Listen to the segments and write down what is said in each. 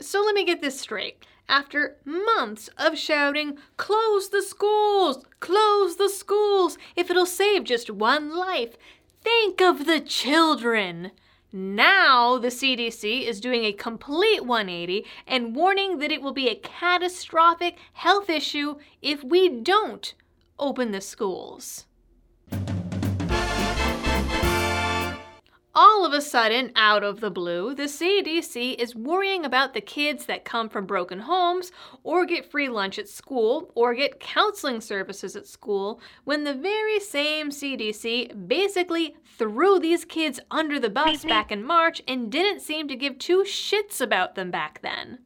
So let me get this straight. After months of shouting, close the schools, close the schools, if it'll save just one life, think of the children. Now, the CDC is doing a complete 180 and warning that it will be a catastrophic health issue if we don't open the schools. All of a sudden, out of the blue, the CDC is worrying about the kids that come from broken homes, or get free lunch at school, or get counseling services at school, when the very same CDC basically threw these kids under the bus back in March and didn't seem to give two shits about them back then.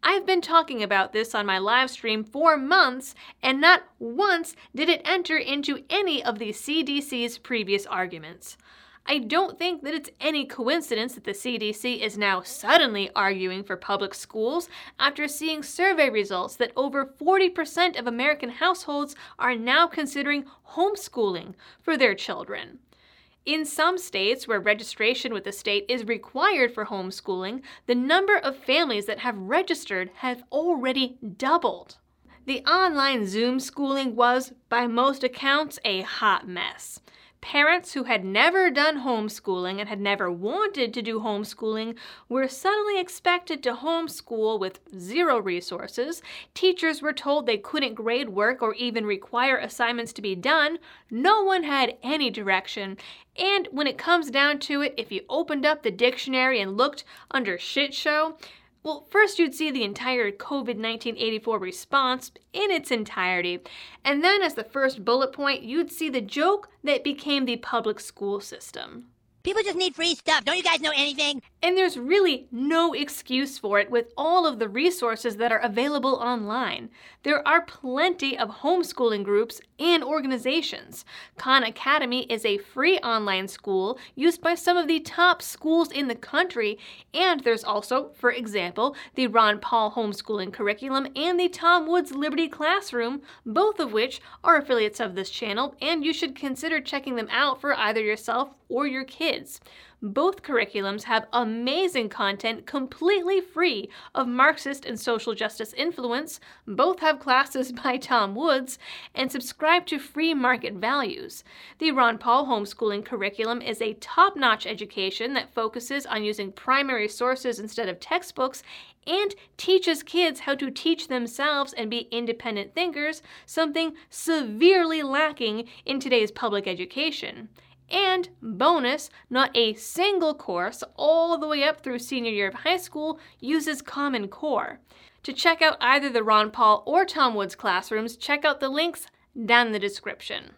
I've been talking about this on my live stream for months, and not once did it enter into any of the CDC's previous arguments. I don't think that it's any coincidence that the CDC is now suddenly arguing for public schools after seeing survey results that over 40% of American households are now considering homeschooling for their children. In some states where registration with the state is required for homeschooling, the number of families that have registered have already doubled. The online Zoom schooling was, by most accounts, a hot mess. Parents who had never done homeschooling and had never wanted to do homeschooling were suddenly expected to homeschool with zero resources. Teachers were told they couldn't grade work or even require assignments to be done. No one had any direction. And when it comes down to it, if you opened up the dictionary and looked under shit show, well, first you'd see the entire COVID 1984 response in its entirety, and then as the first bullet point, you'd see the joke that became the public school system. People just need free stuff. Don't you guys know anything? And there's really no excuse for it with all of the resources that are available online. There are plenty of homeschooling groups and organizations. Khan Academy is a free online school used by some of the top schools in the country, and there's also, for example, the Ron Paul homeschooling curriculum and the Tom Woods Liberty Classroom, both of which are affiliates of this channel, and you should consider checking them out for either yourself or your kids. Both curriculums have amazing content completely free of Marxist and social justice influence. Both have classes by Tom Woods and subscribe to free market values. The Ron Paul homeschooling curriculum is a top notch education that focuses on using primary sources instead of textbooks and teaches kids how to teach themselves and be independent thinkers, something severely lacking in today's public education. And bonus, not a single course all the way up through senior year of high school uses Common Core. To check out either the Ron Paul or Tom Woods classrooms, check out the links down in the description.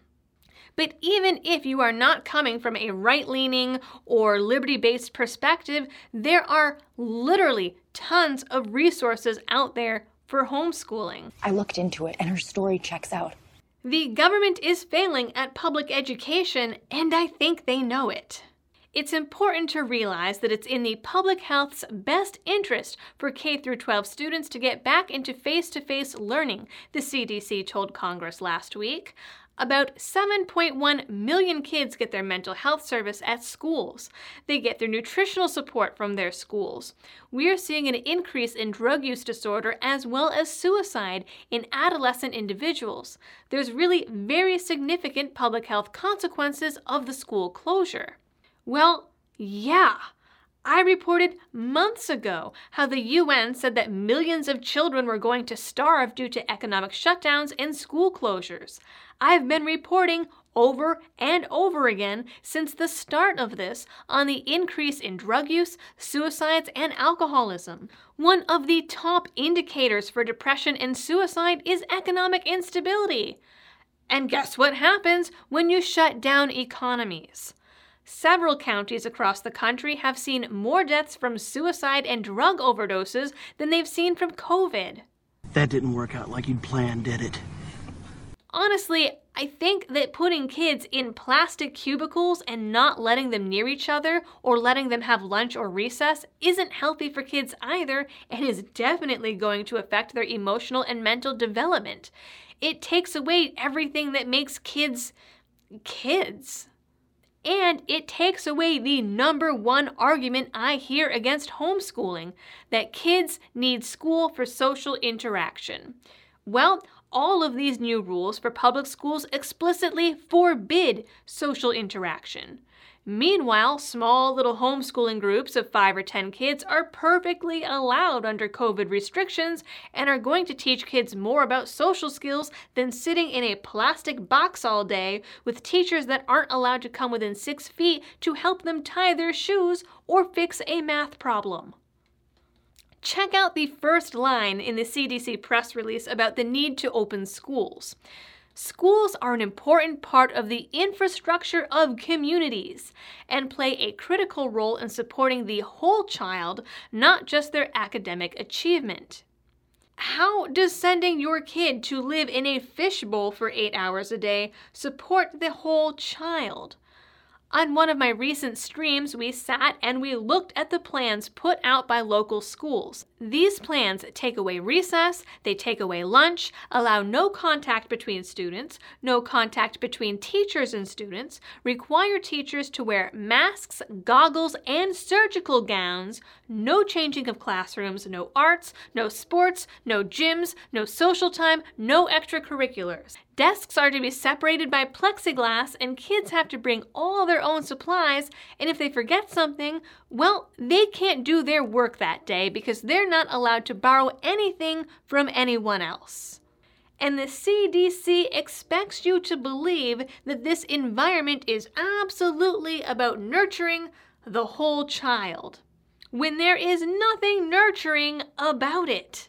But even if you are not coming from a right leaning or liberty based perspective, there are literally tons of resources out there for homeschooling. I looked into it and her story checks out. The government is failing at public education, and I think they know it. It's important to realize that it's in the public health's best interest for K 12 students to get back into face to face learning, the CDC told Congress last week. About 7.1 million kids get their mental health service at schools. They get their nutritional support from their schools. We are seeing an increase in drug use disorder as well as suicide in adolescent individuals. There's really very significant public health consequences of the school closure. Well, yeah. I reported months ago how the UN said that millions of children were going to starve due to economic shutdowns and school closures. I've been reporting over and over again since the start of this on the increase in drug use, suicides, and alcoholism. One of the top indicators for depression and suicide is economic instability. And guess what happens when you shut down economies? Several counties across the country have seen more deaths from suicide and drug overdoses than they've seen from COVID. That didn't work out like you'd planned, did it? Honestly, I think that putting kids in plastic cubicles and not letting them near each other or letting them have lunch or recess isn't healthy for kids either and is definitely going to affect their emotional and mental development. It takes away everything that makes kids kids. And it takes away the number one argument I hear against homeschooling that kids need school for social interaction. Well, all of these new rules for public schools explicitly forbid social interaction. Meanwhile, small little homeschooling groups of 5 or 10 kids are perfectly allowed under COVID restrictions and are going to teach kids more about social skills than sitting in a plastic box all day with teachers that aren't allowed to come within 6 feet to help them tie their shoes or fix a math problem. Check out the first line in the CDC press release about the need to open schools. Schools are an important part of the infrastructure of communities and play a critical role in supporting the whole child, not just their academic achievement. How does sending your kid to live in a fishbowl for eight hours a day support the whole child? On one of my recent streams, we sat and we looked at the plans put out by local schools. These plans take away recess, they take away lunch, allow no contact between students, no contact between teachers and students, require teachers to wear masks, goggles, and surgical gowns, no changing of classrooms, no arts, no sports, no gyms, no social time, no extracurriculars. Desks are to be separated by plexiglass, and kids have to bring all their own supplies. And if they forget something, well, they can't do their work that day because they're not allowed to borrow anything from anyone else. And the CDC expects you to believe that this environment is absolutely about nurturing the whole child, when there is nothing nurturing about it.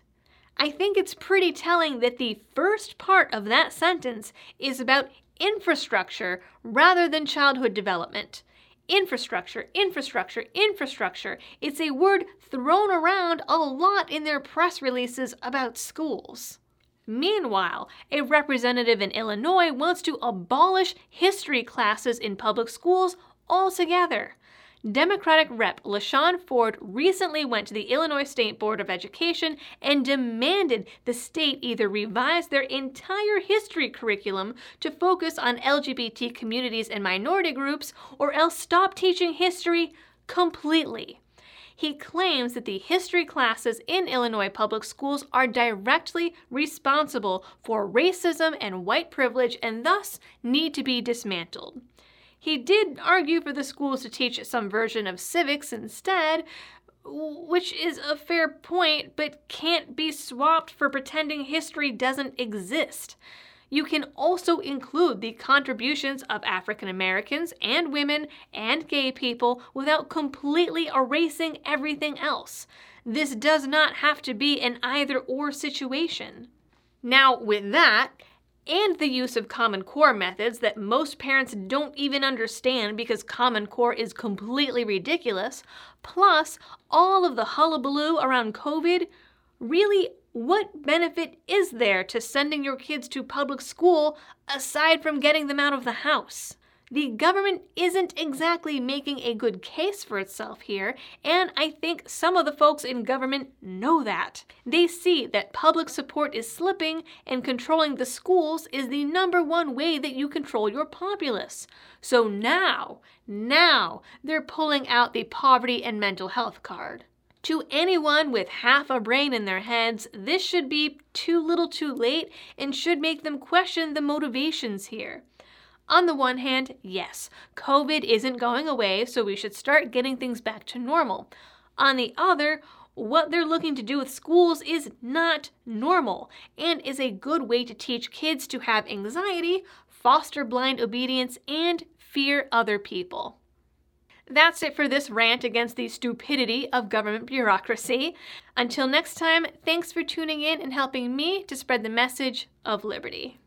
I think it's pretty telling that the first part of that sentence is about infrastructure rather than childhood development. Infrastructure, infrastructure, infrastructure. It's a word thrown around a lot in their press releases about schools. Meanwhile, a representative in Illinois wants to abolish history classes in public schools altogether. Democratic Rep. LaShawn Ford recently went to the Illinois State Board of Education and demanded the state either revise their entire history curriculum to focus on LGBT communities and minority groups or else stop teaching history completely. He claims that the history classes in Illinois public schools are directly responsible for racism and white privilege and thus need to be dismantled. He did argue for the schools to teach some version of civics instead, which is a fair point, but can't be swapped for pretending history doesn't exist. You can also include the contributions of African Americans and women and gay people without completely erasing everything else. This does not have to be an either or situation. Now, with that, and the use of Common Core methods that most parents don't even understand because Common Core is completely ridiculous, plus all of the hullabaloo around COVID, really, what benefit is there to sending your kids to public school aside from getting them out of the house? The government isn't exactly making a good case for itself here, and I think some of the folks in government know that. They see that public support is slipping, and controlling the schools is the number one way that you control your populace. So now, now, they're pulling out the poverty and mental health card. To anyone with half a brain in their heads, this should be too little too late and should make them question the motivations here. On the one hand, yes, COVID isn't going away, so we should start getting things back to normal. On the other, what they're looking to do with schools is not normal and is a good way to teach kids to have anxiety, foster blind obedience, and fear other people. That's it for this rant against the stupidity of government bureaucracy. Until next time, thanks for tuning in and helping me to spread the message of liberty.